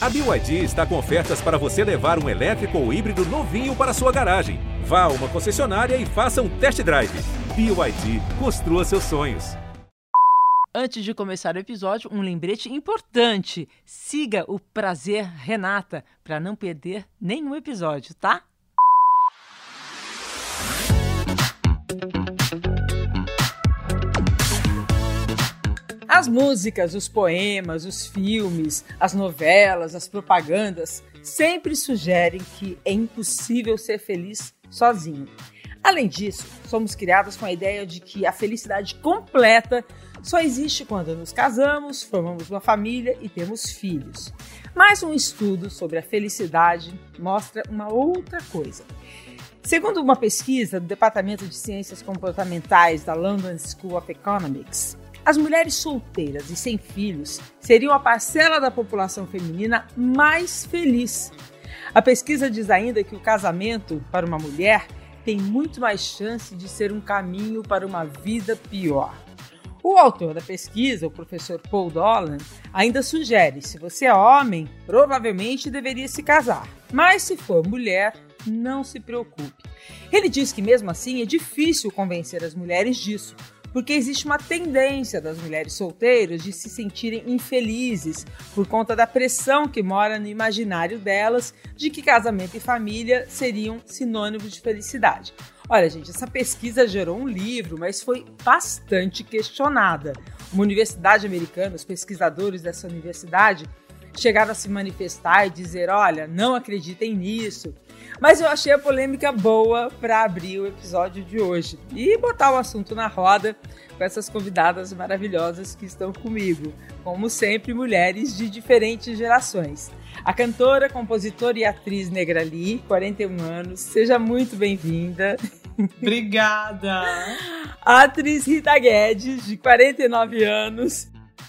A BYD está com ofertas para você levar um elétrico ou híbrido novinho para sua garagem. Vá a uma concessionária e faça um test drive. BYD, construa seus sonhos. Antes de começar o episódio, um lembrete importante. Siga o Prazer Renata para não perder nenhum episódio, tá? As músicas, os poemas, os filmes, as novelas, as propagandas sempre sugerem que é impossível ser feliz sozinho. Além disso, somos criadas com a ideia de que a felicidade completa só existe quando nos casamos, formamos uma família e temos filhos. Mas um estudo sobre a felicidade mostra uma outra coisa. Segundo uma pesquisa do Departamento de Ciências Comportamentais da London School of Economics, as mulheres solteiras e sem filhos seriam a parcela da população feminina mais feliz. A pesquisa diz ainda que o casamento, para uma mulher, tem muito mais chance de ser um caminho para uma vida pior. O autor da pesquisa, o professor Paul Dolan, ainda sugere: se você é homem, provavelmente deveria se casar, mas se for mulher, não se preocupe. Ele diz que mesmo assim é difícil convencer as mulheres disso, porque existe uma tendência das mulheres solteiras de se sentirem infelizes por conta da pressão que mora no imaginário delas de que casamento e família seriam sinônimos de felicidade. Olha, gente, essa pesquisa gerou um livro, mas foi bastante questionada. Uma universidade americana, os pesquisadores dessa universidade chegaram a se manifestar e dizer: olha, não acreditem nisso. Mas eu achei a polêmica boa para abrir o episódio de hoje e botar o assunto na roda com essas convidadas maravilhosas que estão comigo. Como sempre, mulheres de diferentes gerações. A cantora, compositora e atriz Negra Lee, 41 anos, seja muito bem-vinda. Obrigada! A atriz Rita Guedes, de 49 anos,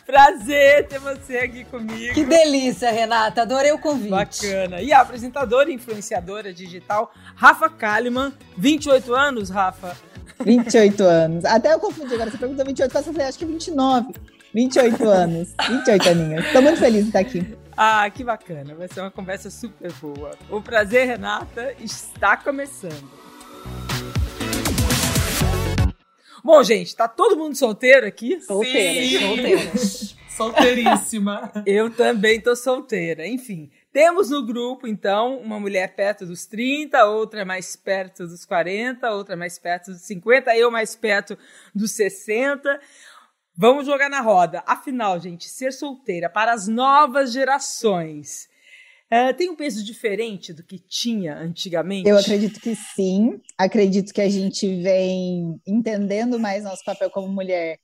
Prazer ter você aqui comigo. Que delícia, Renata. Adorei o convite. Bacana. E a apresentadora e influenciadora digital, Rafa Kalimann. 28 anos, Rafa? 28 anos. Até eu confundi agora. Você perguntou 28 anos, eu falei, acho que 29. 28 anos. 28 aninhos. Estou muito feliz de estar aqui. Ah, que bacana. Vai ser uma conversa super boa. O prazer, Renata, está começando. Bom, gente, tá todo mundo solteiro aqui? Solteira, solteira. Solteiríssima. Eu também tô solteira. Enfim, temos no grupo, então, uma mulher perto dos 30, outra mais perto dos 40, outra mais perto dos 50, eu mais perto dos 60. Vamos jogar na roda. Afinal, gente, ser solteira para as novas gerações Uh, tem um peso diferente do que tinha antigamente? Eu acredito que sim. Acredito que a gente vem entendendo mais nosso papel como mulher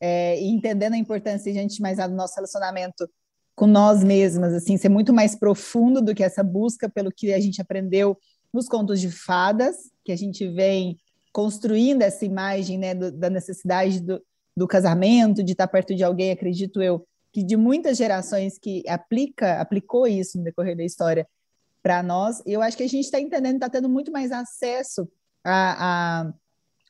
é, entendendo a importância de a gente mais do nosso relacionamento com nós mesmas, assim, ser muito mais profundo do que essa busca pelo que a gente aprendeu nos contos de fadas, que a gente vem construindo essa imagem né, do, da necessidade do, do casamento, de estar perto de alguém, acredito eu, que de muitas gerações que aplica, aplicou isso no decorrer da história para nós, eu acho que a gente está entendendo, está tendo muito mais acesso a, a,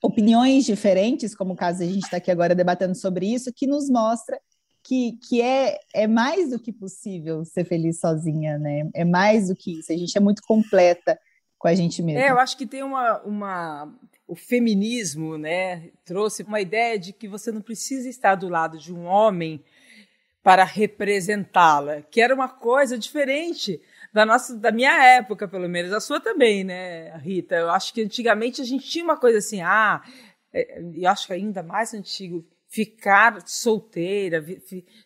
opiniões diferentes, como o caso a gente está aqui agora debatendo sobre isso, que nos mostra que, que é, é mais do que possível ser feliz sozinha, né? É mais do que isso, a gente é muito completa com a gente mesma. É, eu acho que tem uma, uma o feminismo, né, trouxe uma ideia de que você não precisa estar do lado de um homem para representá-la, que era uma coisa diferente da nossa, da minha época, pelo menos, a sua também, né, Rita? Eu acho que antigamente a gente tinha uma coisa assim, ah, é, eu acho que ainda mais antigo, ficar solteira,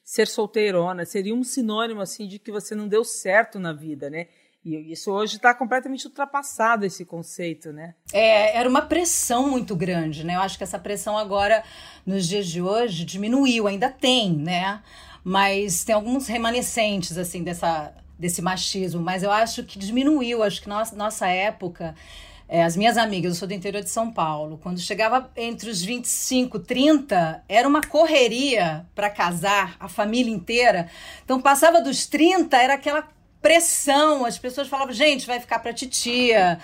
ser solteirona, seria um sinônimo assim de que você não deu certo na vida, né? E isso hoje está completamente ultrapassado, esse conceito, né? É, era uma pressão muito grande, né? Eu acho que essa pressão agora, nos dias de hoje, diminuiu, ainda tem, né? Mas tem alguns remanescentes, assim, dessa, desse machismo, mas eu acho que diminuiu, acho que nossa, nossa época, é, as minhas amigas, eu sou do interior de São Paulo, quando chegava entre os 25, 30, era uma correria para casar, a família inteira, então passava dos 30, era aquela pressão, as pessoas falavam, gente, vai ficar para titia,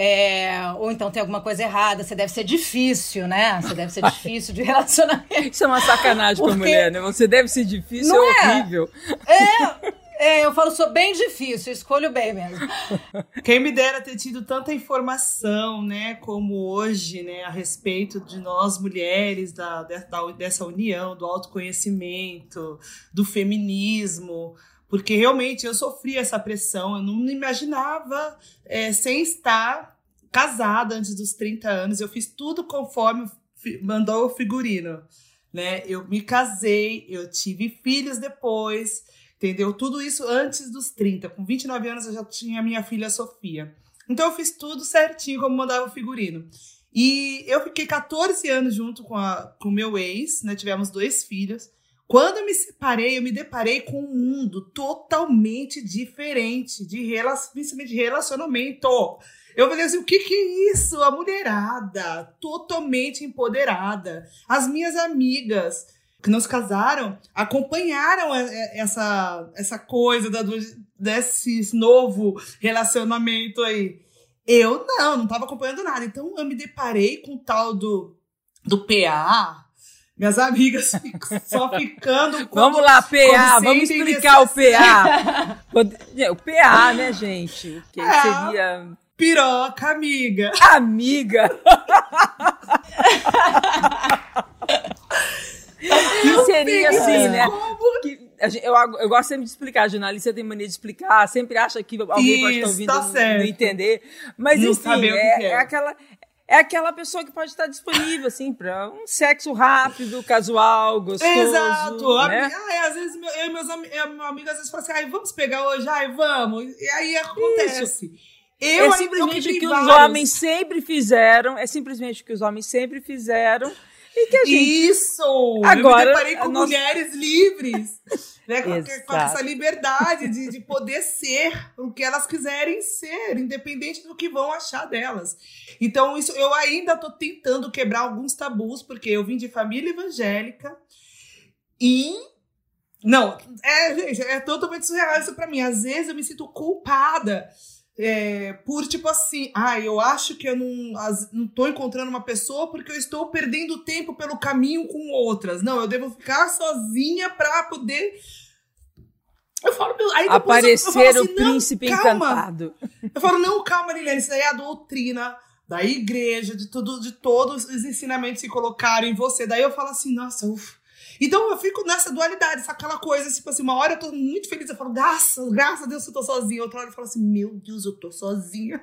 é, ou então tem alguma coisa errada, você deve ser difícil, né? Você deve ser difícil de relacionamento. Isso é uma sacanagem Porque... pra mulher, né? Você deve ser difícil, Não é, é horrível. É, É, eu falo, sou bem difícil, escolho bem mesmo. Quem me dera ter tido tanta informação, né, como hoje, né, a respeito de nós mulheres, da, da dessa união, do autoconhecimento, do feminismo, porque realmente eu sofri essa pressão, eu não imaginava é, sem estar casada antes dos 30 anos, eu fiz tudo conforme mandou o figurino, né? Eu me casei, eu tive filhos depois, entendeu? Tudo isso antes dos 30. Com 29 anos eu já tinha minha filha Sofia. Então eu fiz tudo certinho como mandava o figurino. E eu fiquei 14 anos junto com o meu ex, né? Tivemos dois filhos. Quando eu me separei, eu me deparei com um mundo totalmente diferente de, de relacionamento. Eu falei assim: o que, que é isso? A mulherada, totalmente empoderada. As minhas amigas que não se casaram acompanharam essa, essa coisa da, desse novo relacionamento aí. Eu não, não estava acompanhando nada. Então eu me deparei com o tal do, do PA, minhas amigas só ficando. Quando, vamos lá, PA, vamos explicar o PA. o PA, né, gente? O que é, seria. Piroca, amiga. Amiga! que seria assim, né? Que, eu, eu gosto sempre de explicar, a jornalista tem mania de explicar, sempre acha que alguém Isso, pode estar ouvindo tá não, não, entender. Mas, não enfim, é, é. é, aquela, é aquela pessoa que pode estar disponível, assim, para um sexo rápido, casual, gostoso. Exato. Né? Ai, às vezes, eu e meus amigos, meu amigo às vezes falam assim, ai, vamos pegar hoje, ai, vamos. E aí acontece. Isso. Eu, é simplesmente o que vários. os homens sempre fizeram, é simplesmente o que os homens sempre fizeram. E que a gente... Isso! Agora, eu me deparei com mulheres livres. né, com, com, essa liberdade de, de poder ser o que elas quiserem ser, independente do que vão achar delas. Então, isso eu ainda estou tentando quebrar alguns tabus, porque eu vim de família evangélica e. Não, é, gente, é totalmente surreal isso para mim. Às vezes eu me sinto culpada é, por tipo assim, ah, eu acho que eu não, as, não tô encontrando uma pessoa porque eu estou perdendo tempo pelo caminho com outras. Não, eu devo ficar sozinha para poder. Eu falo, aí Aparecer eu, eu falo assim, o príncipe encantado. Eu falo, não, calma, Liliane, isso aí é a doutrina da igreja, de tudo, de todos os ensinamentos que colocaram em você. Daí eu falo assim, nossa, ufa então eu fico nessa dualidade, essa aquela coisa, tipo assim, uma hora eu tô muito feliz, eu falo, graças, graças a Deus eu tô sozinha. Outra hora eu falo assim, meu Deus, eu tô sozinha.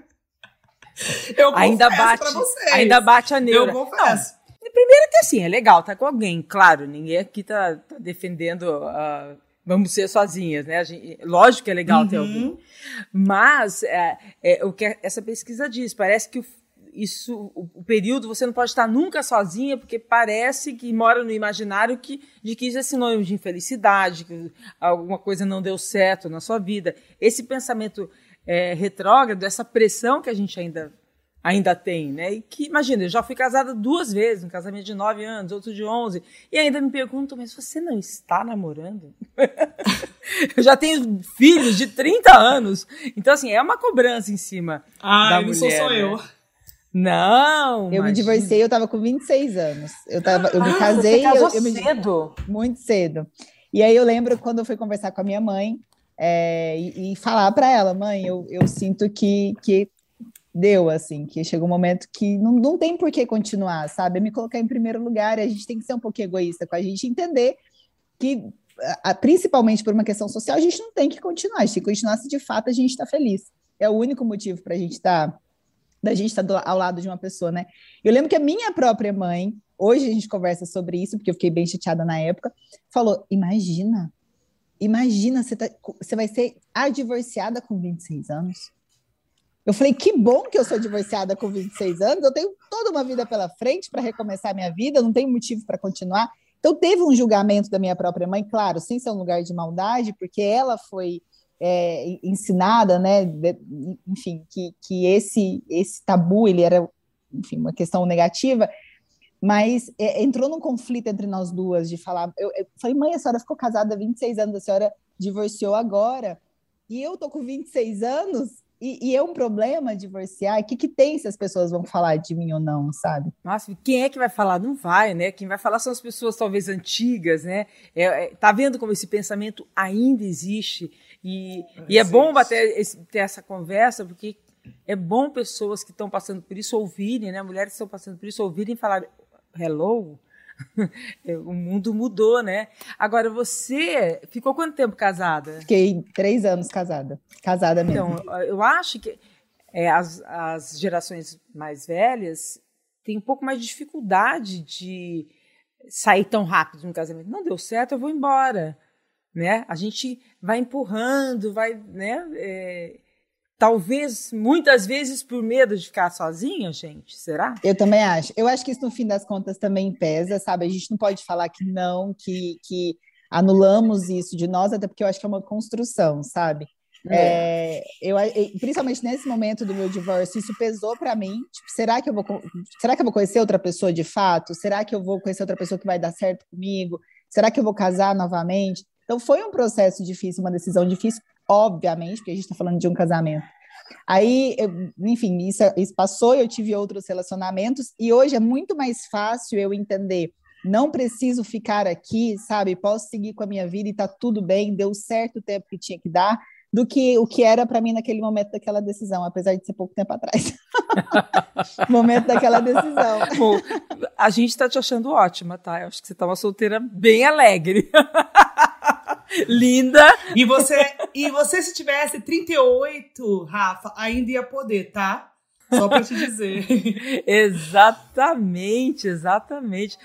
Eu ainda bate, ainda bate a neura. Eu confesso. Não, primeiro que assim, é legal, tá com alguém, claro, ninguém aqui tá, tá defendendo uh, vamos ser sozinhas, né? Gente, lógico que é legal uhum. ter alguém. Mas é, é, o que essa pesquisa diz, parece que o isso, o, período, você não pode estar nunca sozinha, porque parece que mora no imaginário que, de que isso é sinônimo de infelicidade, que alguma coisa não deu certo na sua vida. Esse pensamento é, retrógrado, essa pressão que a gente ainda, ainda tem, né? E que, imagina, eu já fui casada duas vezes, um casamento de nove anos, outro de onze, e ainda me perguntam, mas você não está namorando? eu já tenho filhos de 30 anos. Então, assim, é uma cobrança em cima ah, da mulher. Ah, não sou só né? eu. Não! Eu imagina. me divorciei, eu tava com 26 anos. Eu, tava, eu me ah, casei. Você casou eu, eu me, cedo? Muito cedo. E aí eu lembro quando eu fui conversar com a minha mãe é, e, e, falar para ela, mãe, eu, eu sinto que, que deu, assim, que chegou um momento que não, não tem por que continuar, sabe? Me colocar em primeiro lugar, a gente tem que ser um pouquinho egoísta com a gente, entender que, principalmente por uma questão social, a gente não tem que continuar, a gente tem que continuar se de fato a gente está feliz. É o único motivo para a gente estar. Tá da gente estar tá ao lado de uma pessoa, né? Eu lembro que a minha própria mãe, hoje a gente conversa sobre isso, porque eu fiquei bem chateada na época, falou: imagina, imagina, você, tá, você vai ser a divorciada com 26 anos. Eu falei, que bom que eu sou divorciada com 26 anos, eu tenho toda uma vida pela frente para recomeçar minha vida, não tenho motivo para continuar. Então, teve um julgamento da minha própria mãe, claro, sem ser um lugar de maldade, porque ela foi é, ensinada, né, de, enfim, que, que esse, esse tabu, ele era, enfim, uma questão negativa, mas é, entrou num conflito entre nós duas de falar, eu, eu, falei, mãe, a senhora ficou casada há 26 anos, a senhora divorciou agora, e eu tô com 26 anos, e, e, é um problema divorciar. O que, que tem se as pessoas vão falar de mim ou não, sabe? Nossa, quem é que vai falar? Não vai, né? Quem vai falar são as pessoas talvez antigas, né? É, é, tá vendo como esse pensamento ainda existe? E, e é bom bater esse, ter essa conversa, porque é bom pessoas que estão passando por isso ouvirem, né? Mulheres que estão passando por isso ouvirem falar hello. o mundo mudou, né? Agora, você ficou quanto tempo casada? Fiquei três anos casada. Casada mesmo. Então, eu acho que é, as, as gerações mais velhas têm um pouco mais de dificuldade de sair tão rápido de um casamento. Não deu certo, eu vou embora. Né? A gente vai empurrando, vai, né? É, Talvez, muitas vezes, por medo de ficar sozinha, gente, será? Eu também acho. Eu acho que isso, no fim das contas, também pesa, sabe? A gente não pode falar que não, que, que anulamos isso de nós, até porque eu acho que é uma construção, sabe? É. É, eu, principalmente nesse momento do meu divórcio, isso pesou para mim. Tipo, será que eu vou, será que eu vou conhecer outra pessoa de fato? Será que eu vou conhecer outra pessoa que vai dar certo comigo? Será que eu vou casar novamente? Então foi um processo difícil, uma decisão difícil, obviamente, porque a gente está falando de um casamento. Aí, eu, enfim, isso, isso passou, eu tive outros relacionamentos, e hoje é muito mais fácil eu entender não preciso ficar aqui, sabe? Posso seguir com a minha vida e tá tudo bem, deu certo o tempo que tinha que dar, do que o que era para mim naquele momento daquela decisão, apesar de ser pouco tempo atrás. momento daquela decisão. Bom, a gente tá te achando ótima, tá? Eu acho que você tá uma solteira bem alegre. Linda. E você, e você se tivesse 38, Rafa, ainda ia poder, tá? Só para te dizer. exatamente, exatamente.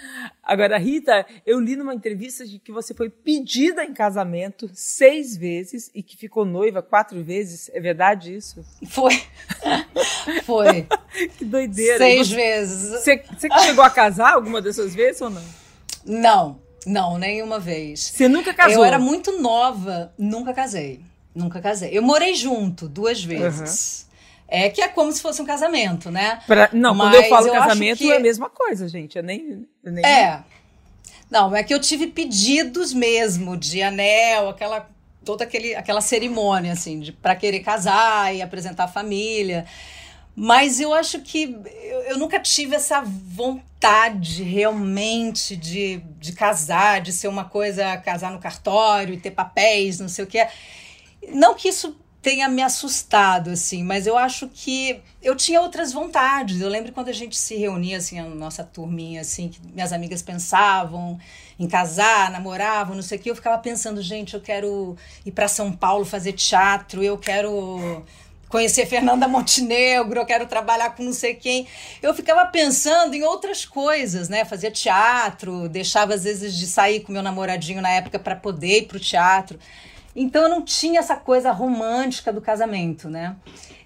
Agora, Rita, eu li numa entrevista de que você foi pedida em casamento seis vezes e que ficou noiva quatro vezes. É verdade isso? Foi. Foi. que doideira. Seis você, vezes. Você, você chegou a casar alguma dessas vezes ou não? Não. Não, nenhuma vez. Você nunca casou? Eu era muito nova, nunca casei. Nunca casei. Eu morei junto duas vezes. Uhum. É que é como se fosse um casamento, né? Pra, não, Mas quando eu falo eu casamento que... é a mesma coisa, gente. Eu nem, eu nem. É. Não, é que eu tive pedidos mesmo de anel, aquela toda aquele, aquela cerimônia assim, de para querer casar e apresentar a família. Mas eu acho que eu, eu, nunca tive essa vontade realmente de, de casar, de ser uma coisa, casar no cartório e ter papéis, não sei o que. Não que isso tenha me assustado, assim, mas eu acho que eu tinha outras vontades. Eu lembro quando a gente se reunia, assim, a nossa turminha, assim, que minhas amigas pensavam em casar, namoravam, não sei o que, eu ficava pensando, gente, eu quero ir para São Paulo fazer teatro, eu quero conhecer Fernanda Montenegro, eu quero trabalhar com não sei quem. Eu ficava pensando em outras coisas, né? Fazia teatro, deixava às vezes de sair com meu namoradinho na época para poder ir pro teatro. Então eu não tinha essa coisa romântica do casamento, né?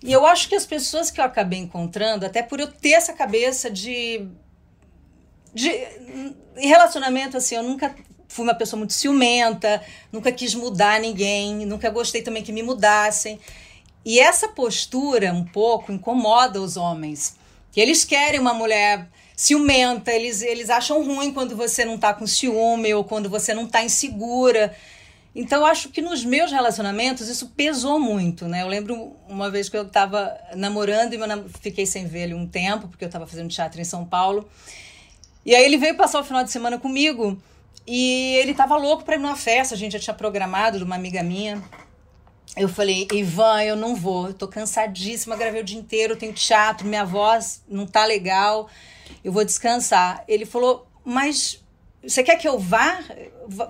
E eu acho que as pessoas que eu acabei encontrando, até por eu ter essa cabeça de de em relacionamento assim, eu nunca fui uma pessoa muito ciumenta, nunca quis mudar ninguém, nunca gostei também que me mudassem. E essa postura um pouco incomoda os homens, que eles querem uma mulher ciumenta, eles, eles acham ruim quando você não tá com ciúme ou quando você não tá insegura. Então, eu acho que nos meus relacionamentos isso pesou muito, né? Eu lembro uma vez que eu estava namorando e eu fiquei sem ver ele um tempo, porque eu estava fazendo teatro em São Paulo. E aí ele veio passar o final de semana comigo e ele estava louco para ir numa festa, a gente já tinha programado de uma amiga minha. Eu falei, Ivan, eu não vou, eu tô cansadíssima, gravei o dia inteiro, tenho teatro, minha voz não tá legal, eu vou descansar. Ele falou, mas você quer que eu vá?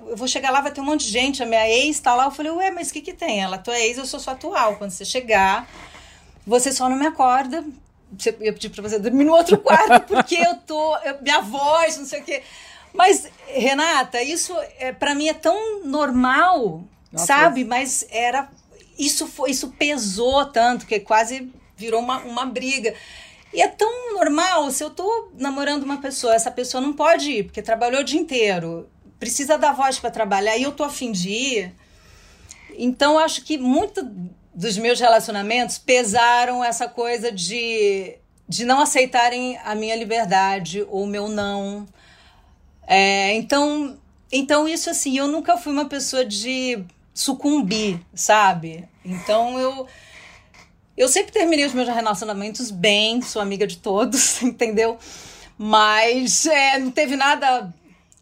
Eu vou chegar lá, vai ter um monte de gente, a minha ex tá lá. Eu falei, ué, mas o que que tem? Ela, tua ex, eu sou sua atual. Quando você chegar, você só não me acorda. Eu ia pedir pra você dormir no outro quarto, porque eu tô, eu, minha voz, não sei o quê. Mas, Renata, isso é, para mim é tão normal, Nossa, sabe? Mas era isso foi, isso pesou tanto que quase virou uma, uma briga. E é tão normal, se eu tô namorando uma pessoa, essa pessoa não pode ir, porque trabalhou o dia inteiro, precisa dar voz para trabalhar, e eu tô afim de ir. Então, acho que muito dos meus relacionamentos pesaram essa coisa de, de não aceitarem a minha liberdade ou o meu não. É, então, então, isso assim, eu nunca fui uma pessoa de sucumbir, sabe? Então eu Eu sempre terminei os meus relacionamentos bem, sou amiga de todos, entendeu? Mas é, não teve nada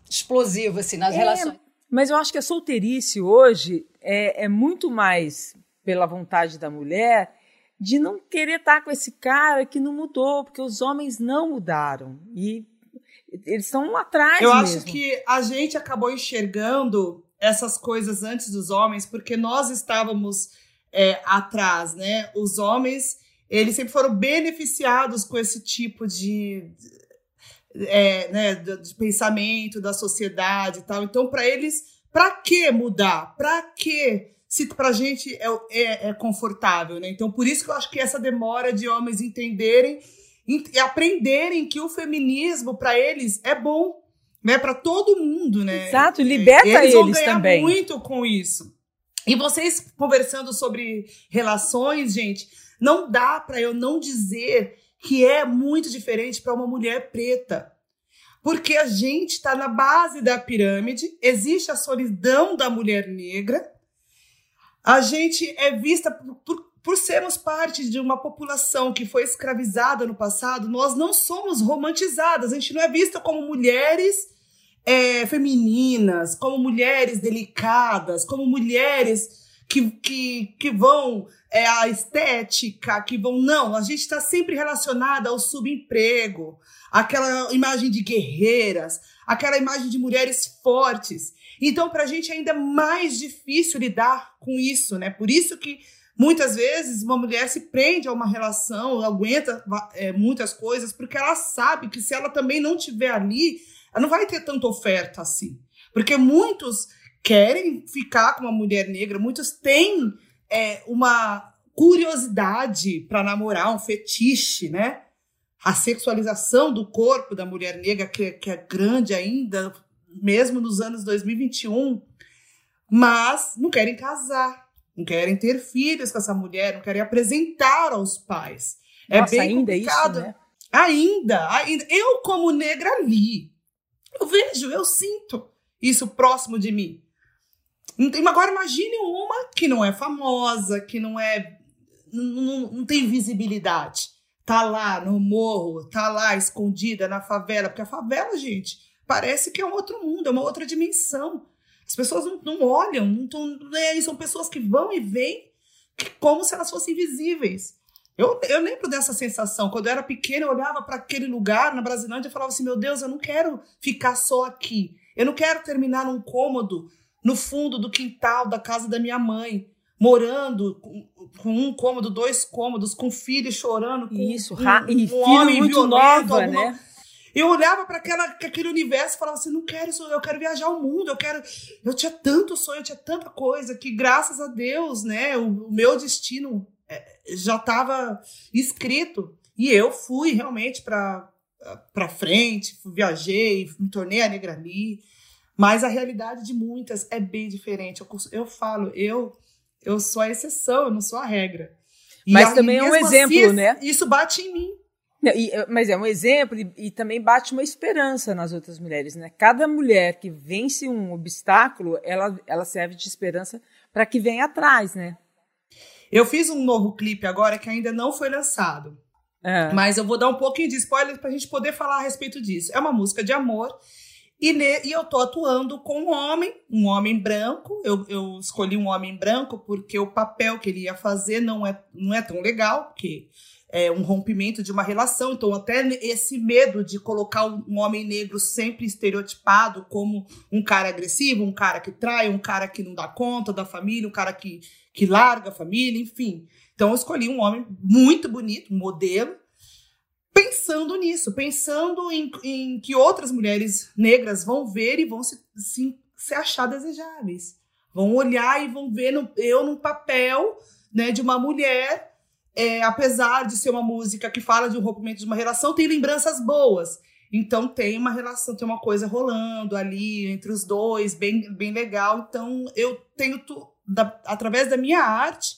explosivo assim nas é, relações. Mas eu acho que a solteirice hoje é, é muito mais pela vontade da mulher de não querer estar com esse cara que não mudou, porque os homens não mudaram. E eles estão atrás. Eu mesmo. acho que a gente acabou enxergando essas coisas antes dos homens, porque nós estávamos é, atrás, né? Os homens, eles sempre foram beneficiados com esse tipo de, é, né, de pensamento da sociedade e tal. Então, para eles, para que mudar? Para que se para a gente é, é, é, confortável, né? Então, por isso que eu acho que essa demora de homens entenderem e aprenderem que o feminismo para eles é bom, né? Para todo mundo, né? Exato, liberta eles, eles vão ganhar também. muito com isso. E vocês conversando sobre relações, gente, não dá para eu não dizer que é muito diferente para uma mulher preta. Porque a gente está na base da pirâmide, existe a solidão da mulher negra, a gente é vista por, por, por sermos parte de uma população que foi escravizada no passado, nós não somos romantizadas, a gente não é vista como mulheres é, femininas, como mulheres delicadas, como mulheres que, que, que vão é, à estética, que vão. Não, a gente está sempre relacionada ao subemprego, aquela imagem de guerreiras, aquela imagem de mulheres fortes. Então, para a gente é ainda mais difícil lidar com isso, né? Por isso que muitas vezes uma mulher se prende a uma relação, aguenta é, muitas coisas, porque ela sabe que se ela também não estiver ali, ela não vai ter tanta oferta assim. Porque muitos querem ficar com uma mulher negra, muitos têm é, uma curiosidade para namorar, um fetiche, né? A sexualização do corpo da mulher negra, que, que é grande ainda, mesmo nos anos 2021, mas não querem casar, não querem ter filhos com essa mulher, não querem apresentar aos pais. É Nossa, é bem ainda complicado. Isso, né? Ainda, ainda. Eu, como negra, li. Eu vejo, eu sinto isso próximo de mim. Agora imagine uma que não é famosa, que não é. Não, não, tem visibilidade. Tá lá no morro, tá lá escondida na favela, porque a favela, gente, parece que é um outro mundo, é uma outra dimensão. As pessoas não, não olham, não tão, né? são pessoas que vão e vêm como se elas fossem invisíveis. Eu, eu lembro dessa sensação. Quando eu era pequena, eu olhava para aquele lugar na Brasilândia e falava assim: meu Deus, eu não quero ficar só aqui. Eu não quero terminar num cômodo no fundo do quintal da casa da minha mãe, morando com, com um cômodo, dois cômodos, com filhos chorando. Com, Isso, um, um homem muito nova, alguma... né? Eu olhava para aquele universo e falava assim: não quero isso, eu quero viajar o mundo, eu quero. Eu tinha tanto sonho, eu tinha tanta coisa que, graças a Deus, né, o, o meu destino é, já estava escrito. E eu fui realmente para para frente, viajei, me tornei a Negra. Mas a realidade de muitas é bem diferente. Eu, eu falo, eu eu sou a exceção, eu não sou a regra. E Mas também é um exemplo, assim, né? Isso bate em mim. E, mas é um exemplo e, e, também bate uma esperança nas outras mulheres, né? Cada mulher que vence um obstáculo, ela, ela serve de esperança para que venha atrás, né? Eu fiz um novo clipe agora que ainda não foi lançado. É. Mas eu vou dar um pouquinho de spoiler para a gente poder falar a respeito disso. É uma música de amor e, ne, e eu tô atuando com um homem, um homem branco. Eu, eu escolhi um homem branco porque o papel que ele ia fazer não é, não é tão legal, porque é um rompimento de uma relação. Então, até esse medo de colocar um homem negro sempre estereotipado como um cara agressivo, um cara que trai, um cara que não dá conta da família, um cara que, que larga a família, enfim. Então, eu escolhi um homem muito bonito, um modelo, pensando nisso, pensando em, em, que outras mulheres negras vão ver e vão se, se, se achar desejáveis. Vão olhar e vão ver no, eu num papel né, de uma mulher, é, apesar de ser uma música que fala de um rompimento de uma relação, tem lembranças boas. Então tem uma relação, tem uma coisa rolando ali entre os dois, bem, bem legal. Então eu tento, da, através da minha arte,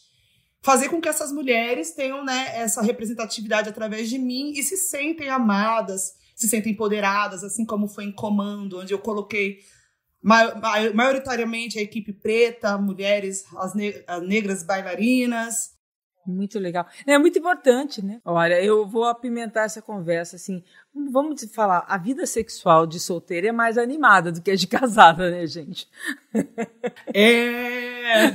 fazer com que essas mulheres tenham né, essa representatividade através de mim e se sentem amadas, se sentem empoderadas, assim como foi em Comando, onde eu coloquei maioritariamente a equipe preta, mulheres, as, as negras bailarinas. Muito legal. É muito importante, né? Olha, eu vou apimentar essa conversa assim. Vamos falar, a vida sexual de solteira é mais animada do que a de casada, né, gente? É.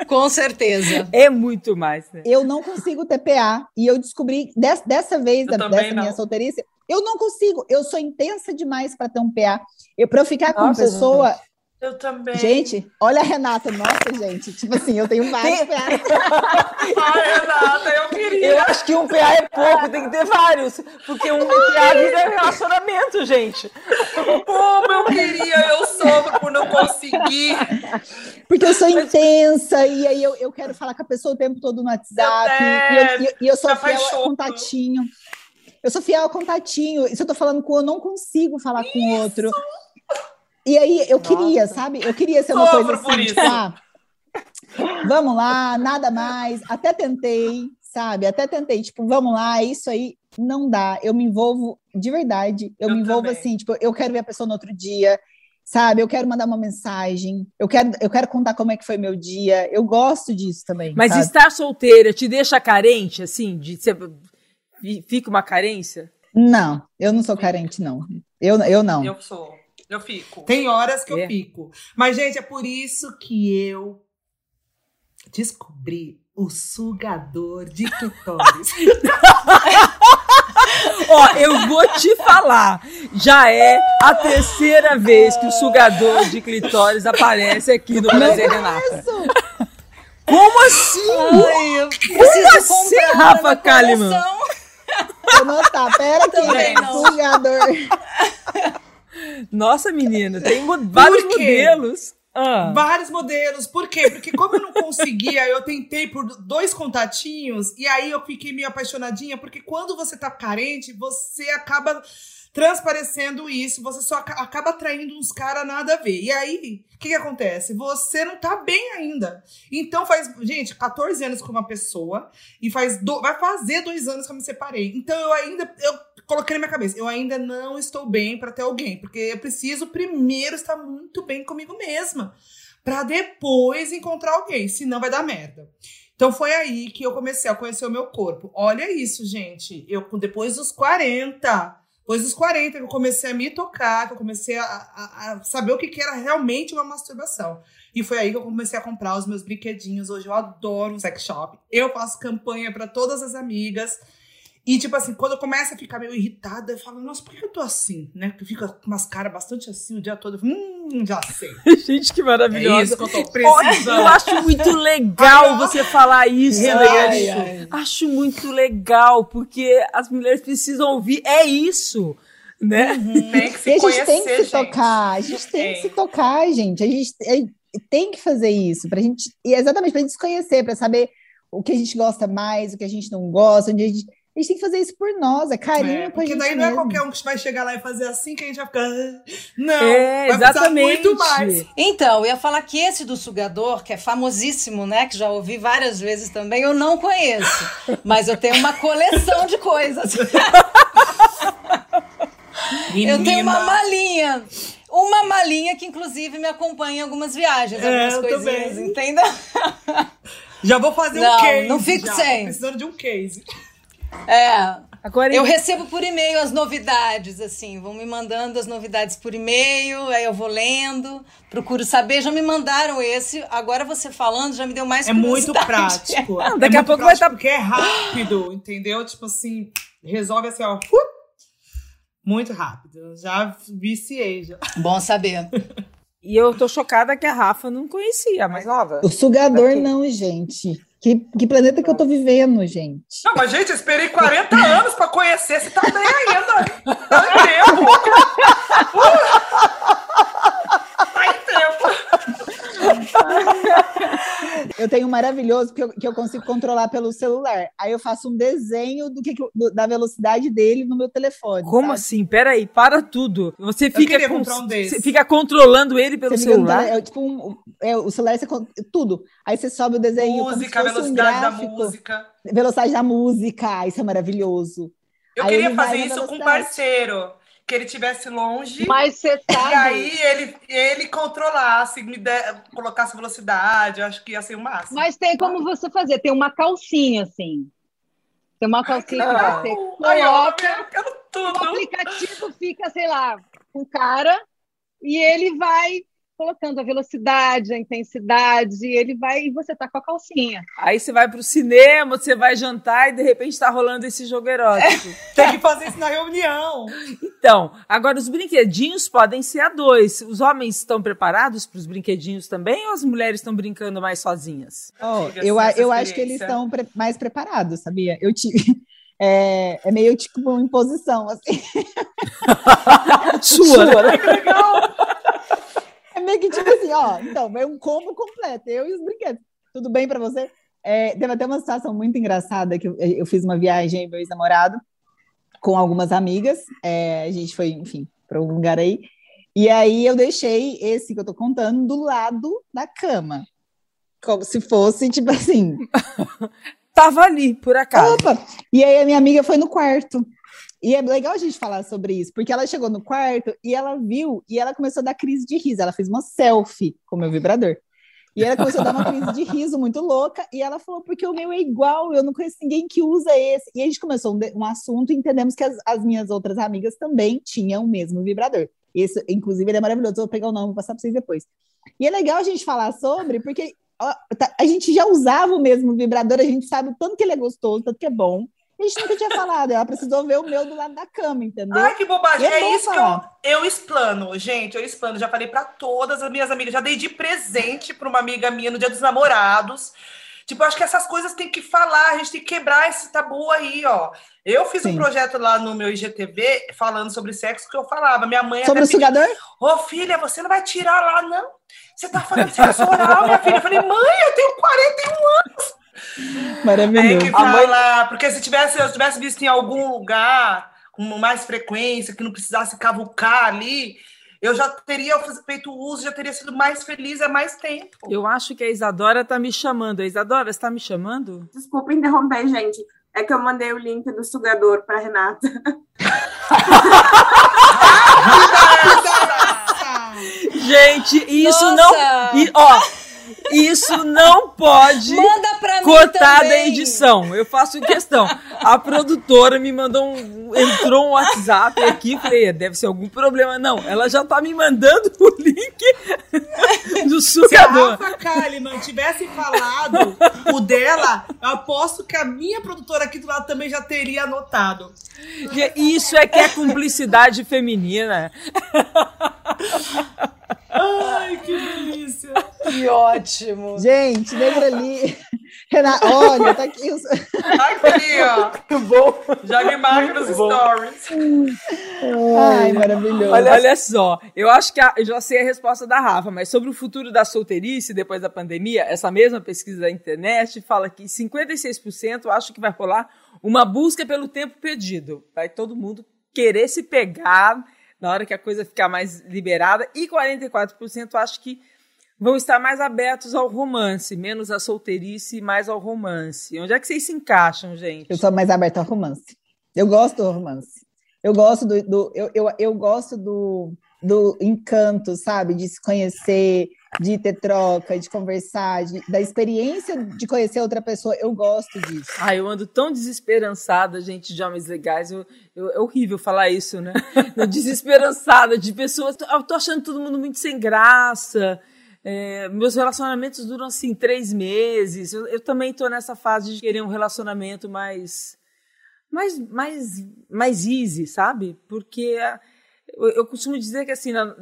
Com certeza. É muito mais, né? Eu não consigo ter PA. E eu descobri des, dessa vez, Eu da, dessa não. minha solteirice, eu não consigo. Eu sou intensa demais para ter um PA. Eu, pra eu ficar com Nossa, pessoa. Eu também. Gente, olha a Renata. Nossa, gente. Tipo assim, eu tenho vários PA. Ai, Renata, eu queria. Eu acho que um PA é pouco, tem que ter vários. Porque um PA vira relacionamento, gente. Como eu queria, eu sofro por não conseguir. Porque eu sou intensa. E aí eu, eu quero falar com a pessoa o tempo todo no WhatsApp. E eu, e- e eu sou fiel ao contatinho. Eu sou fiel ao contatinho. Se eu tô falando com um, eu não consigo falar com o outro. E aí eu queria, sabe? Eu queria ser uma Sofro coisa assim, tipo, ah, vamos lá, nada mais. Até tentei, sabe? Até tentei, tipo, vamos lá, isso aí não dá. Eu me envolvo de verdade. Eu, Eu me envolvo também. assim, tipo, eu quero ver a pessoa no outro dia, sabe? Eu quero mandar uma mensagem. Eu quero, eu quero contar como é que foi meu dia. Eu gosto disso também. Mas sabe? estar solteira te deixa carente, assim? De ser... Fica uma carência? Não, eu não sou carente, não. Eu, eu não. Eu sou. Eu fico. Tem horas que É. eu fico. Mas, gente, é por isso que eu descobri o sugador de clitóris. Ó, eu vou te falar. Já é a terceira vez que o sugador de clitóris aparece aqui no Prazer Renata. Como assim? Ai, eu preciso assim, Rafa Kalimann? coleção. Vou notar. Pera aqui, Também não. sugador. Nossa, menina, tem vários modelos. Ah. Vários modelos. Por quê? Porque como eu não conseguia, eu tentei por dois contatinhos e aí eu fiquei meio apaixonadinha, porque quando você tá carente, você acaba transparecendo isso, você só aca- acaba atraindo uns caras nada a ver. E aí, o que, que acontece? Você não tá bem ainda. Então faz, gente, 14 anos com uma pessoa e faz do- vai fazer dois anos que eu me separei. Então eu ainda eu coloquei na minha cabeça, eu ainda não estou bem pra ter alguém, porque eu preciso primeiro estar muito bem comigo mesma Pra depois encontrar alguém, senão vai dar merda. Então foi aí que eu comecei a conhecer o meu corpo. Olha isso, gente. Eu depois dos 40, depois dos 40 que eu comecei a me tocar, que eu comecei a, a- a saber o que, era realmente uma masturbação. E foi aí que eu comecei a comprar os meus brinquedinhos. Hoje eu adoro sex shop. Eu faço campanha pra todas as amigas. E, tipo assim, quando eu começo a ficar meio irritada, eu falo, nossa, por que eu tô assim, né? Que fica com umas caras bastante assim o dia todo. Eu falo, Hum, já sei. Gente, que É maravilhosa. isso que eu tô precisando. eu acho muito legal você falar isso, Ai, né? ai. Acho muito legal, porque as mulheres precisam ouvir. É isso, né? Tem que se E a gente conhecer, tem que se gente. tocar, a gente tem que É. se tocar, gente. A gente é, tem que fazer isso pra gente, e é exatamente pra gente se conhecer, pra saber o que a gente gosta mais, o que a gente não gosta, onde a gente, a gente tem que fazer isso por nós, é carinho É, com a porque gente daí não é mesmo. qualquer um que vai chegar lá e fazer assim que a gente vai ficar. "Ah". Não, É, vai precisar exatamente. muito mais. Então, eu ia falar que esse do sugador, que é famosíssimo, né? Que já ouvi várias vezes também, eu não conheço. Mas eu tenho uma coleção de coisas. Eu tenho uma malinha. Uma malinha que, inclusive, me acompanha em algumas viagens, É, algumas eu coisinhas, também. entendeu? Já vou fazer Não, um case. não fico já. sem. Tô precisando de um case. É. Agora, Eu recebo por e-mail as novidades, assim, vão me mandando as novidades por e-mail, aí eu vou lendo, procuro saber, já me mandaram esse, agora você falando já me deu mais É muito prático. Não, daqui é a muito pouco vai prático tá- Porque é rápido, entendeu? Tipo assim, resolve assim, ó. uh, muito rápido. Já viciei. Já. Bom saber. E eu tô chocada que a Rafa não conhecia, mas nova. O sugador não, gente. Que, que planeta que eu tô vivendo, gente? Não, mas gente, eu esperei 40 anos pra conhecer. Você tá bem ainda. Tá em tempo. Tá em tempo. Eu tenho um maravilhoso que eu, que eu consigo controlar pelo celular. Aí eu faço um desenho do que, do- da velocidade dele no meu telefone. Como sabe? assim? Peraí, para tudo. Você fica, com- um desse. você fica controlando ele pelo Você fica celular? tele- é, tipo um, é, o celular, você, tudo. Aí você sobe o desenho Música, como se fosse um velocidade da música. Velocidade da música. Isso é maravilhoso. Eu Aí queria fazer isso com um velocidade. parceiro. Que ele estivesse longe. Mas você sabe. E aí ele, ele controlasse, me der, colocasse velocidade, eu acho que ia ser o máximo. Mas tem como você fazer, tem uma calcinha assim. Tem uma calcinha que Não. você Ai, ó, coloca, eu quero o tudo. aplicativo fica, sei lá, com o cara, e ele vai colocando a velocidade, a intensidade, e ele vai, e você tá com a calcinha. Aí você vai pro cinema, você vai jantar e de repente tá rolando esse jogo erótico. Tem que fazer isso na reunião. Então, agora os brinquedinhos podem ser a dois. Os homens estão preparados para os brinquedinhos também ou as mulheres estão brincando mais sozinhas? Tive eu, eu acho que eles estão pre- mais preparados, sabia? Eu tive. É, é meio tipo uma imposição, assim. Sua, né? É meio que tipo assim, ó. Então, é um combo completo, eu e os brinquedos. Tudo bem pra você? É, teve até uma situação muito engraçada que eu, eu fiz uma viagem meu ex-namorado com algumas amigas. é, a gente foi, enfim, para um lugar aí. E aí eu deixei esse que eu tô contando do lado da cama. Como se fosse, tipo assim, Tava ali, por acaso. Opa! E aí a minha amiga foi no quarto. E é legal a gente falar sobre isso, porque ela chegou no quarto e ela viu e ela começou a dar crise de riso. Ela fez uma selfie com o meu vibrador. E ela começou a dar uma crise de riso muito louca. E ela falou: porque o meu é igual, eu não conheço ninguém que usa esse. E a gente começou um, um assunto e entendemos que as, as minhas outras amigas também tinham o mesmo vibrador. Esse, inclusive, ele é maravilhoso. Eu vou pegar o nome e passar para vocês depois. E é legal a gente falar sobre, porque ó, tá- a gente já usava o mesmo vibrador, a gente sabe o tanto que ele é gostoso, tanto que é bom. A gente nunca tinha falado. Ela precisou ver o meu do lado da cama, entendeu? Ai, que bobagem. É É, isso que falar. eu, eu explano, gente. Eu explano. Já falei pra todas as minhas amigas. Já dei de presente pra uma amiga minha no dia dos namorados. Tipo, acho que essas coisas tem que falar, a gente tem que quebrar esse tabu aí, ó. Eu fiz um Sim. projeto lá no meu IGTV falando sobre sexo que eu falava. Minha mãe Sobre o pediu, sugador? Ô, filha, você não vai tirar lá, não. Você tá falando sexo oral, minha filha. Eu falei, mãe, eu tenho 41 Tem Maravilhoso. que falar, porque se tivesse, eu tivesse visto em algum lugar com mais frequência, que não precisasse cavucar ali, eu já teria feito uso, já teria sido mais feliz há mais tempo. Eu acho que a Isadora tá me chamando. A Isadora, você tá me chamando? Desculpa interromper, gente. É que eu mandei o link do sugador para Renata. Gente, isso Nossa! não. E, ó, isso não pode Manda pra mim cortar da edição. Eu faço questão. A produtora me mandou um. Entrou um WhatsApp aqui. Falei, "É, deve ser algum problema. Não, ela já tá me mandando o link do Se a. Rafa Kalimann tivesse falado o dela, eu aposto que a minha produtora aqui do lado também já teria anotado. Isso é que é cumplicidade feminina. Ai, que delícia. Que ótimo. Gente, lembra ali. Renata, olha, tá aqui. os- ali, ó. Bom. Já me marca nos stories. Ai, maravilhoso. Olha, olha só, eu acho que a- eu já sei a resposta da Rafa, mas sobre o futuro da solteirice depois da pandemia, essa mesma pesquisa da internet fala que 56% acho que vai rolar uma busca pelo tempo perdido. Vai todo mundo querer se pegar na hora que a coisa ficar mais liberada e 44% acho que vão estar mais abertos ao romance, menos à solteirice e mais ao romance. Onde é que vocês se encaixam, gente? Eu sou mais aberta ao romance. Eu gosto do romance. Eu gosto do, do- eu, eu, eu gosto do, do encanto, sabe? De se conhecer, de ter troca, de conversar, de- da experiência de conhecer outra pessoa. Eu gosto disso. Ai, eu ando tão desesperançada, gente, de homens legais. Eu, eu- é horrível falar isso, né? Desesperançada de pessoas. Eu tô achando todo mundo muito sem graça. É, meus relacionamentos duram assim três meses. Eu, eu também tô nessa fase de querer um relacionamento mais, mais, mais, mais easy, sabe? Porque eu, eu costumo dizer que assim na,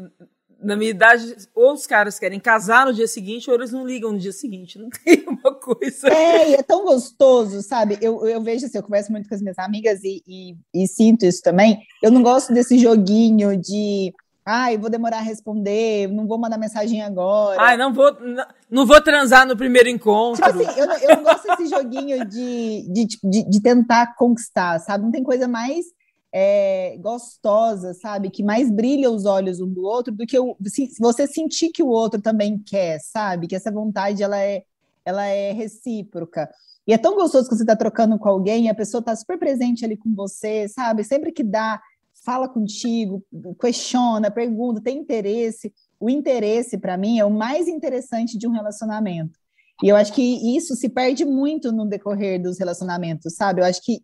na minha idade, ou os caras querem casar no dia seguinte, ou eles não ligam no dia seguinte. Não tem uma coisa. É, e é tão gostoso, sabe? Eu, eu vejo assim, eu converso muito com as minhas amigas e, e, e sinto isso também. Eu não gosto desse joguinho de ai, vou demorar a responder, não vou mandar mensagem agora. Ai, não vou, não, não vou transar no primeiro encontro. Tipo assim, eu não, eu não gosto desse joguinho de, de, de, de tentar conquistar, sabe? Não tem coisa mais é, gostosa, sabe? Que mais brilha os olhos um do outro do que o, se, você sentir que o outro também quer, sabe? Que essa vontade, ela é, ela é recíproca. E é tão gostoso que você tá trocando com alguém a pessoa tá super presente ali com você, sabe? Sempre que dá, fala contigo, questiona, pergunta, tem interesse. O interesse, para mim, é o mais interessante de um relacionamento. E eu acho que isso se perde muito no decorrer dos relacionamentos, sabe? Eu acho que,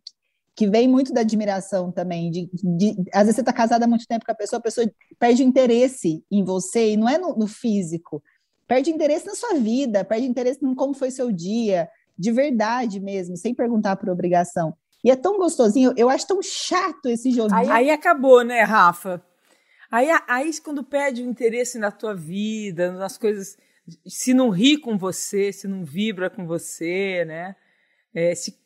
que vem muito da admiração também. De, de às vezes você está casada há muito tempo com a pessoa, a pessoa perde interesse em você, e não é no, no físico. Perde interesse na sua vida, perde interesse em como foi seu dia, de verdade mesmo, sem perguntar por obrigação. E é tão gostosinho, eu acho tão chato esse joguinho. Aí, aí acabou, né, Rafa? Aí, aí quando perde o interesse na tua vida, nas coisas, se não ri com você, se não vibra com você, né? É, se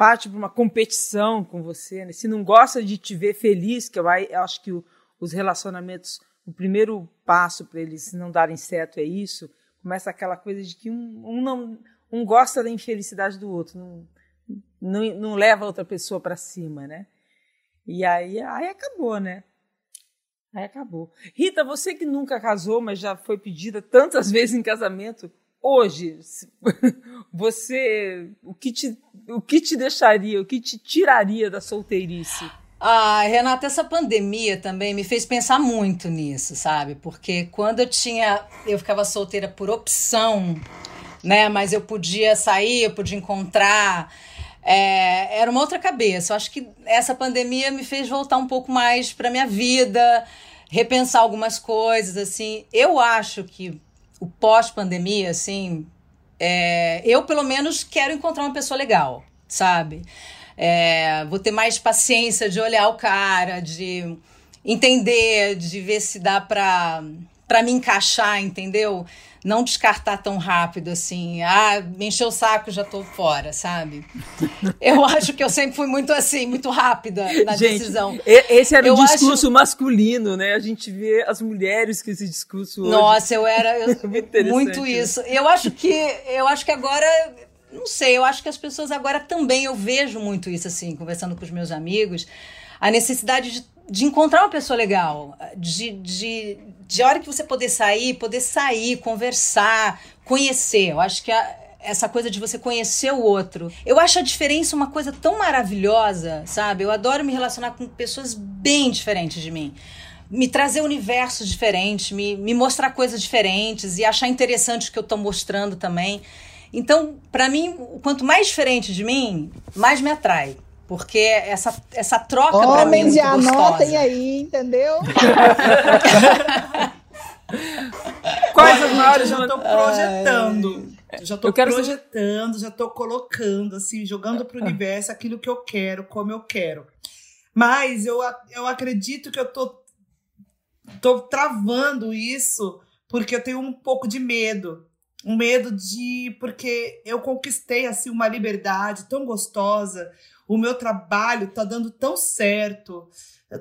parte para uma competição com você, né? se não gosta de te ver feliz, que eu, acho que os relacionamentos, o primeiro passo para eles não darem certo é isso, começa aquela coisa de que um, um não um gosta da infelicidade do outro, não, não, não leva a outra pessoa para cima, né? E aí, aí acabou, né? Aí acabou. Rita, você que nunca casou, mas já foi pedida tantas vezes em casamento, hoje, você, o que te, o que te deixaria, o que te tiraria da solteirice? Ah, Renata, essa pandemia também me fez pensar muito nisso, sabe? Porque quando eu tinha, eu ficava solteira por opção, né? Mas eu podia sair, eu podia encontrar. É, era uma outra cabeça. Eu acho que essa pandemia me fez voltar um pouco mais para minha vida, repensar algumas coisas, assim. Eu acho que o pós-pandemia, assim, é, eu pelo menos quero encontrar uma pessoa legal, sabe? É, vou ter mais paciência de olhar o cara, de entender, de ver se dá para para me encaixar, entendeu? Não descartar tão rápido assim, ah, me encheu o saco, já tô fora, sabe? Eu acho que eu sempre fui muito assim, muito rápida na Gente, decisão. Esse era o um discurso acho... masculino, né? A gente vê as mulheres com esse discurso hoje. Nossa, eu era eu, muito né? isso. Eu acho que eu acho que agora não sei, eu acho que as pessoas agora também eu vejo muito isso assim, conversando com os meus amigos, a necessidade de de encontrar uma pessoa legal, de, de, de hora que você poder sair, poder sair, conversar, conhecer. Eu acho que a, essa coisa de você conhecer o outro. Eu acho a diferença uma coisa tão maravilhosa, sabe? Eu adoro me relacionar com pessoas bem diferentes de mim. Me trazer universos diferentes, me, me mostrar coisas diferentes e achar interessante o que eu estou mostrando também. Então, para mim, quanto mais diferente de mim, mais me atrai. Porque essa, essa troca para mim é muito já anotem aí, entendeu? Quais as maiores? Já estou projetando. Já estou projetando, já estou colocando, assim, jogando para o universo aquilo que eu quero, como eu quero. Mas eu, eu acredito que eu tô, tô travando isso porque eu tenho um pouco de medo. Um medo de. Porque eu conquistei assim uma liberdade tão gostosa, o meu trabalho está dando tão certo,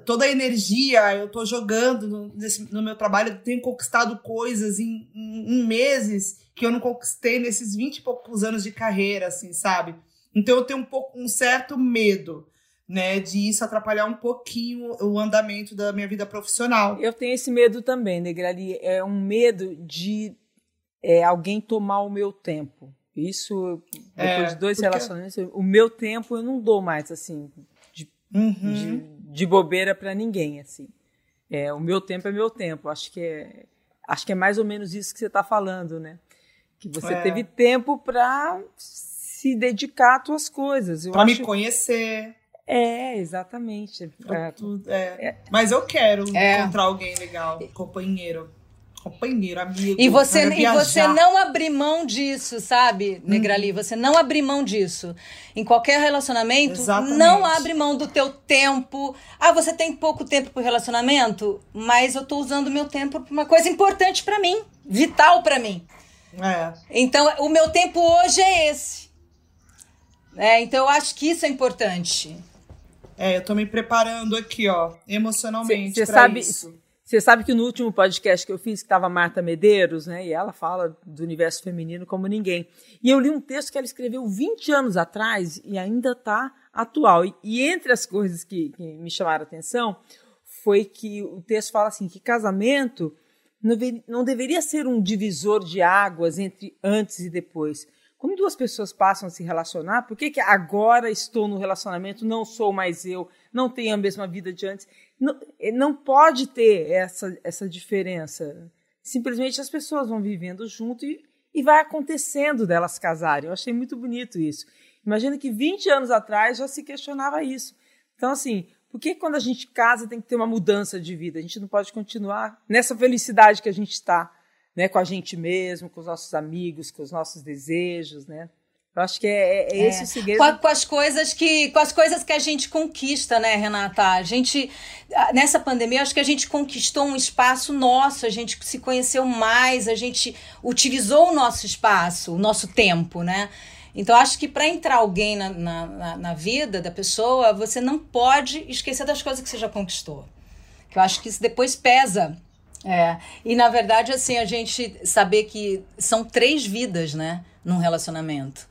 toda a energia eu estou jogando no, nesse, no meu trabalho, eu tenho conquistado coisas em, em, em, meses que eu não conquistei nesses 20 e poucos anos de carreira, assim, sabe? Então eu tenho um, pouco, um certo medo. Né, de isso atrapalhar um pouquinho o andamento da minha vida profissional. Eu tenho esse medo também, Negrali. É um medo de é, alguém tomar o meu tempo. Isso, depois é, de dois porque... relacionamentos, o meu tempo eu não dou mais, assim, de, uhum. de, de bobeira para ninguém, assim. É, o meu tempo é meu tempo. Acho que é, acho que é mais ou menos isso que você está falando, né? Que você é. teve tempo para se dedicar às tuas coisas. Para acho... me conhecer. É, exatamente. É, tudo, é. é. Mas eu quero é. encontrar alguém legal, companheiro companheiro, amigo. E você, e você não abrir mão disso, sabe, Negrali? Hum. Você não abrir mão disso. Em qualquer relacionamento, Exatamente. não abre mão do teu tempo. Ah, você tem pouco tempo pro relacionamento, mas eu tô usando o meu tempo pra uma coisa importante para mim, vital para mim. É. Então, o meu tempo hoje é esse. É, então, eu acho que isso é importante. É, eu tô me preparando aqui, ó, emocionalmente. Você sabe isso você sabe que no último podcast que eu fiz, que estava Marta Medeiros, né? E ela fala do universo feminino como ninguém. E eu li um texto que ela escreveu 20 anos atrás e ainda está atual. E, e, entre as coisas que, que, me chamaram a atenção foi que o texto fala assim que casamento não, não deveria ser um divisor de águas entre antes e depois. Quando duas pessoas passam a se relacionar, por que, que agora estou no relacionamento, não sou mais eu, não tenho a mesma vida de antes? Não, não pode ter essa, essa diferença. Simplesmente as pessoas vão vivendo junto e, e vai acontecendo delas casarem. Eu achei muito bonito isso. Imagina que 20 anos atrás já se questionava isso. Então, assim, por que quando a gente casa tem que ter uma mudança de vida? A gente não pode continuar nessa felicidade que a gente está, né, com a gente mesmo, com os nossos amigos, com os nossos desejos, né? Eu acho que é, é, é esse o segredo. Com, com, as coisas que, com as coisas que a gente conquista, né, Renata? A gente, nessa pandemia, acho que a gente conquistou um espaço nosso, a gente se conheceu mais, a gente utilizou o nosso espaço, o nosso tempo, né? Então, acho que para entrar alguém na, na, na, vida da pessoa, você não pode esquecer das coisas que você já conquistou. Que eu acho que isso depois pesa. É. E, na verdade, assim, a gente saber que são três vidas, né, num relacionamento.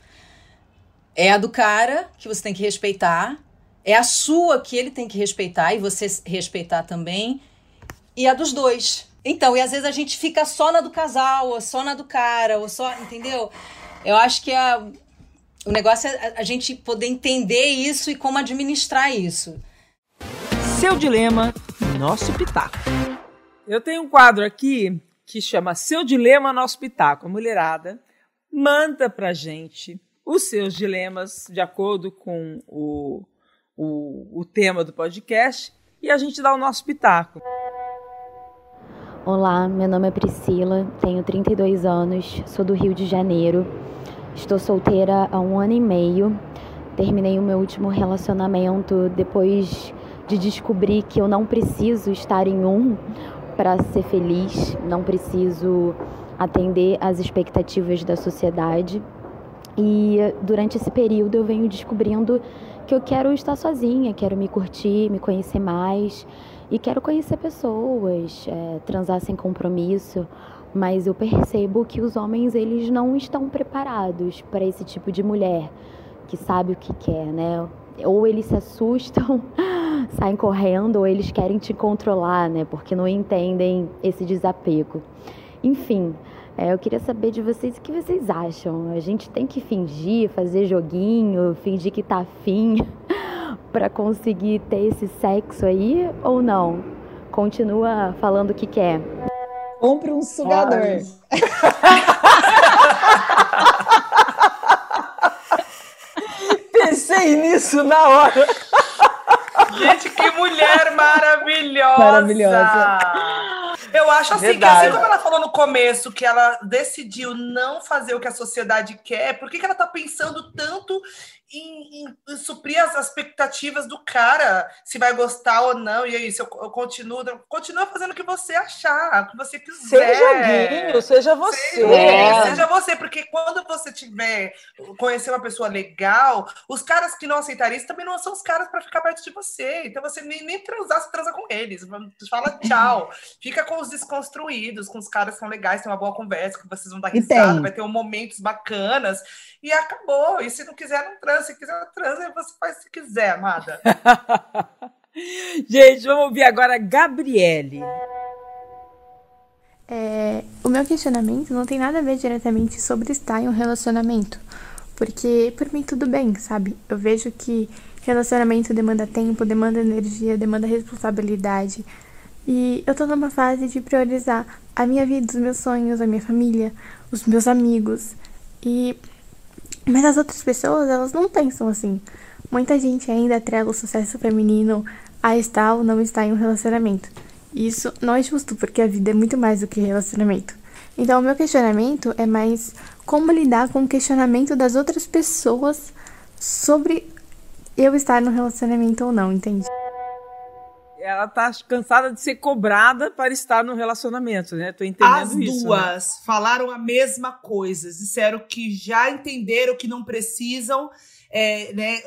É a do cara, que você tem que respeitar. É a sua, que ele tem que respeitar e você respeitar também. E a dos dois. Então, e às vezes a gente fica só na do casal, ou só na do cara, ou só. Entendeu? Eu acho que a, o negócio é a gente poder entender isso e como administrar isso. Seu dilema, nosso pitaco. Eu tenho um quadro aqui que chama Seu Dilema, Nosso Pitaco. A mulherada manda pra gente os seus dilemas de acordo com o, o, o tema do podcast e a gente dá o nosso pitaco. Olá, meu nome é Priscila, tenho 32 anos, sou do Rio de Janeiro. Estou solteira há um ano e meio. Terminei o meu último relacionamento depois de descobrir que eu não preciso estar em um para ser feliz, não preciso atender às expectativas da sociedade. E durante esse período eu venho descobrindo que eu quero estar sozinha, quero me curtir, me conhecer mais e quero conhecer pessoas, é, transar sem compromisso mas eu percebo que os homens eles não estão preparados para esse tipo de mulher que sabe o que quer, né? Ou eles se assustam, saem correndo, ou eles querem te controlar, né? Porque não entendem esse desapego. Enfim, é, eu queria saber de vocês o que vocês acham. A gente tem que fingir, fazer joguinho, fingir que tá afim para conseguir ter esse sexo aí ou não? Continua falando o que quer. Compre um sugador. Pensei nisso na hora. Gente, que mulher maravilhosa! Maravilhosa. Eu acho assim, Verdade. que assim como ela falou no começo que ela decidiu não fazer o que a sociedade quer, por que, que ela tá pensando tanto em, em, suprir as expectativas do cara, se vai gostar ou não, e aí, se eu, eu continuo, continua fazendo o que você achar, o que você quiser. Seja joguinho, seja você. Seja, é. seja você, porque quando você tiver, conhecer uma pessoa legal, os caras que não aceitariam isso também não são os caras para ficar perto de você, então você nem, nem transar, você transa com eles, fala tchau, fica com os desconstruídos, com os caras que são legais, tem uma boa conversa, que vocês vão dar risada, vai ter um momentos bacanas, e acabou, e se não quiser, não transa, se quiser transa, você faz se quiser, amada. Gente, vamos ouvir agora a Gabriele. É, o meu questionamento não tem nada a ver diretamente sobre estar em um relacionamento. Porque, por mim, tudo bem, sabe? Eu vejo que relacionamento demanda tempo, demanda energia, demanda responsabilidade. E eu tô numa fase de priorizar a minha vida, os meus sonhos, a minha família, os meus amigos. E mas as outras pessoas, elas não pensam assim. Muita gente ainda atrela o sucesso feminino a estar ou não estar em um relacionamento. Isso não é justo, porque a vida é muito mais do que relacionamento. Então, o meu questionamento é mais como lidar com o questionamento das outras pessoas sobre eu estar no relacionamento ou não, entende? Ela tá cansada de ser cobrada para estar no relacionamento, né? Tô entendendo As isso. As duas né? falaram a mesma coisa, disseram que já entenderam que não precisam, é, né?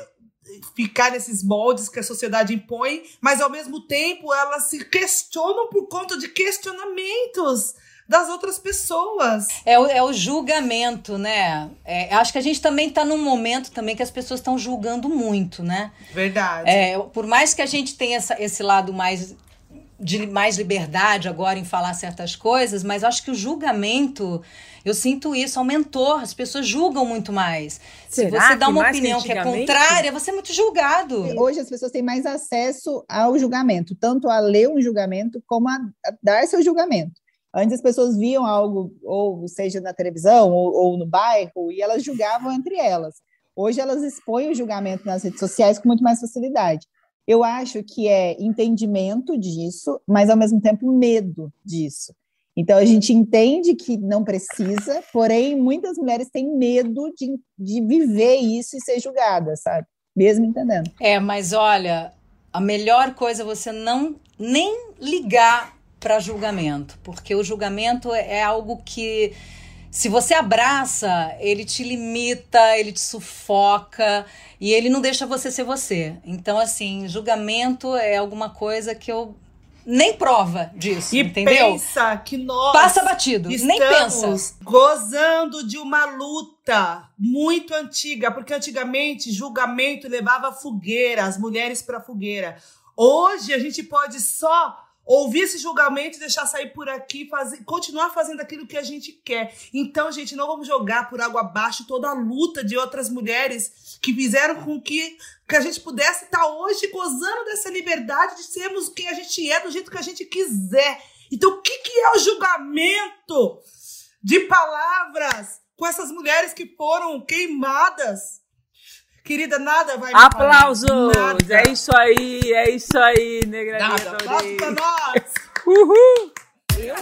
Ficar nesses moldes que a sociedade impõe, mas ao mesmo tempo elas se questionam por conta de questionamentos das outras pessoas. É o, é o julgamento, né? É, acho que a gente também está num momento também que as pessoas estão julgando muito, né? Verdade. É, por mais que a gente tenha essa, esse lado mais de mais liberdade agora em falar certas coisas, mas acho que o julgamento, eu sinto isso, aumentou. As pessoas julgam muito mais. Será Se você dá uma mais que opinião que, é contrária, você é muito julgado. Hoje as pessoas têm mais acesso ao julgamento, tanto a ler um julgamento como a dar seu julgamento. Antes as pessoas viam algo, ou seja na televisão ou, ou no bairro, e elas julgavam entre elas. Hoje elas expõem o julgamento nas redes sociais com muito mais facilidade. Eu acho que é entendimento disso, mas ao mesmo tempo medo disso. Então a gente entende que não precisa, porém muitas mulheres têm medo de, de viver isso e ser julgada, sabe? Mesmo entendendo. É, mas olha, a melhor coisa é você não nem ligar para julgamento, porque o julgamento é é algo que se você abraça, ele te limita, ele te sufoca e ele não deixa você ser você. Então, assim, julgamento é alguma coisa que eu nem prova disso, E entendeu? pensa que nós Passa batido, nem pensa. gozando de uma luta muito antiga, porque antigamente julgamento levava fogueira, as mulheres para fogueira. Hoje a gente pode só ouvir esse julgamento deixar sair por aqui, fazer, continuar fazendo aquilo que a gente quer. Então, gente, não vamos jogar por água abaixo toda a luta de outras mulheres que fizeram com que, que a gente pudesse estar hoje gozando dessa liberdade de sermos quem a gente é, do jeito que a gente quiser. Então, o que, que é o julgamento de palavras com essas mulheres que foram queimadas? Querida, nada vai me Aplausos! Nada. É isso aí, é isso aí, negra Nada. Aplausos pra nós! Uhul! Eu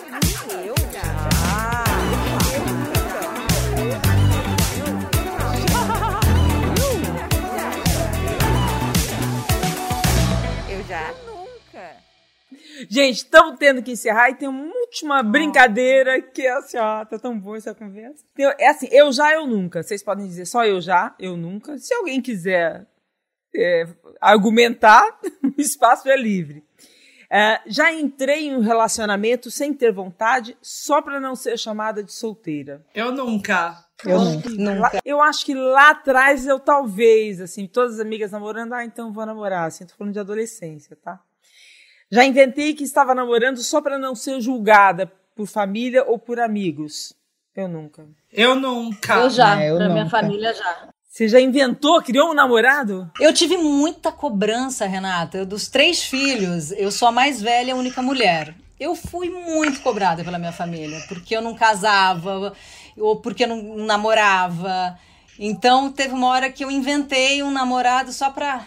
Gente, estamos tendo que encerrar e tem uma última brincadeira que é assim, ó, tá tão boa essa conversa. Tem- É assim, eu já, eu nunca. Vocês podem dizer só eu já, eu nunca. Se alguém quiser é, argumentar, o espaço é livre. É, já entrei em um relacionamento sem ter vontade, só para não ser chamada de solteira. Eu nunca. Eu nunca. Nunca. Eu acho que lá atrás eu talvez, assim, todas as amigas namorando, ah, então vou namorar, assim, tô falando de adolescência, tá? Já inventei que estava namorando só para não ser julgada por família ou por amigos. Eu nunca. Eu nunca. Eu já, É, eu pra minha família já. Você já inventou, criou um namorado? Eu tive muita cobrança, Renata. Eu, dos três filhos, eu sou a mais velha, a única mulher. Eu fui muito cobrada pela minha família, porque eu não casava, ou porque eu não namorava. Então, teve uma hora que eu inventei um namorado só pra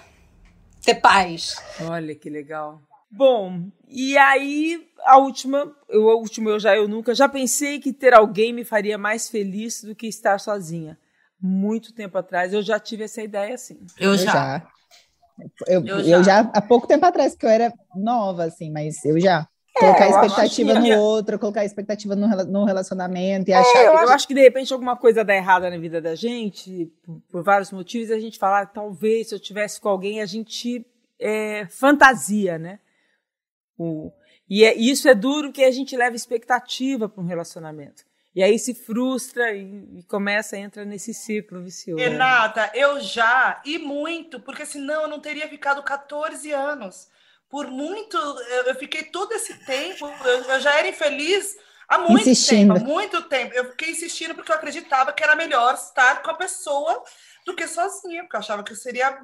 ter paz. Olha que legal. Bom, e aí a última, eu, a última eu já eu nunca, já pensei que ter alguém me faria mais feliz do que estar sozinha. Muito tempo atrás eu já tive essa ideia assim. Eu Eu já. já. Eu, Eu eu, já. já. há pouco tempo atrás, que eu era nova, assim, mas eu já. Colocar eu acho expectativa no outro, colocar expectativa no, no relacionamento e É, achar eu, que. eu acho que de repente alguma coisa dá errada na vida da gente, por, por vários motivos, e a gente fala, ah, talvez se eu tivesse com alguém, a gente é, fantasia, né? O, e é, isso é duro que a gente leva expectativa para um relacionamento. E aí se frustra e, e começa, entra nesse círculo vicioso. Renata, eu já, e muito, porque senão eu não teria ficado 14 anos. Por muito, eu, eu fiquei todo esse tempo, eu, eu já era infeliz há muito Insistindo. tempo, há muito tempo. Eu fiquei insistindo porque eu acreditava que era melhor estar com a pessoa do que sozinha, porque eu achava que eu seria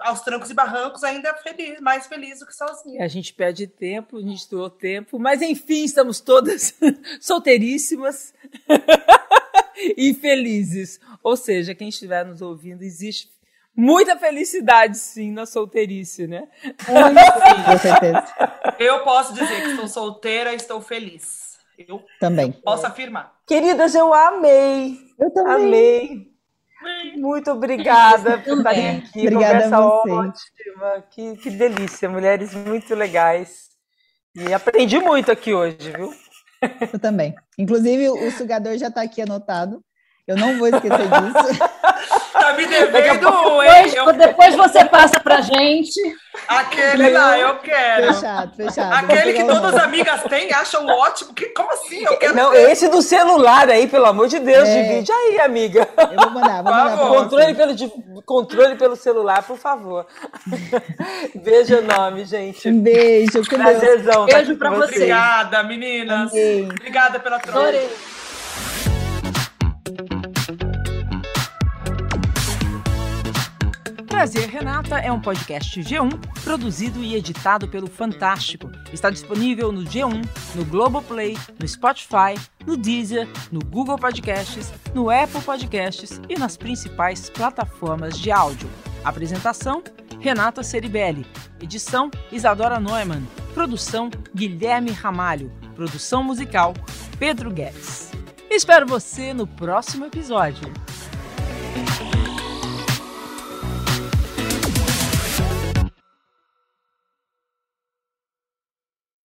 aos trancos e barrancos ainda feliz, mais feliz do que sozinha. A gente perde tempo, a gente doou tempo, mas enfim, estamos todas solteiríssimas e felizes. Ou seja, quem estiver nos ouvindo, existe muita felicidade, sim, na solteirice, né? Com certeza. Eu posso dizer que estou solteira e estou feliz. Eu Também. posso afirmar. Queridas, eu amei, Eu também. amei. Muito obrigada por estarem aqui. Obrigada Conversa ótima. Que, que delícia, mulheres muito legais. E aprendi muito aqui hoje, viu? Eu também. Inclusive, o sugador já está aqui anotado. Eu não vou esquecer disso. Tá me devendo, hein? Eu- depois você passa pra gente. Aquele lá, eu quero. Fechado, fechado. Aquele que todas as amigas têm, acham ótimo. Que, como assim? Eu quero Não, ter. esse do celular aí, pelo amor de Deus, É. divide aí, amiga. Eu vou mandar, vou mandar. Controle pelo, controle pelo celular, por favor. Veja o nome, gente. Um beijo, com Deus. Prazerzão. tá Beijo aqui pra você. Obrigada, meninas. Amém. Obrigada pela troca. Adorei. Prazer Renata é um podcast G1 produzido e editado pelo Fantástico. Está disponível no G1, no Globoplay, no Spotify, no Deezer, no Google Podcasts, no Apple Podcasts e nas principais plataformas de áudio. Apresentação: Renata Ceribelli. Edição: Isadora Neumann. Produção: Guilherme Ramalho. Produção musical: Pedro Guedes. Espero você no próximo episódio.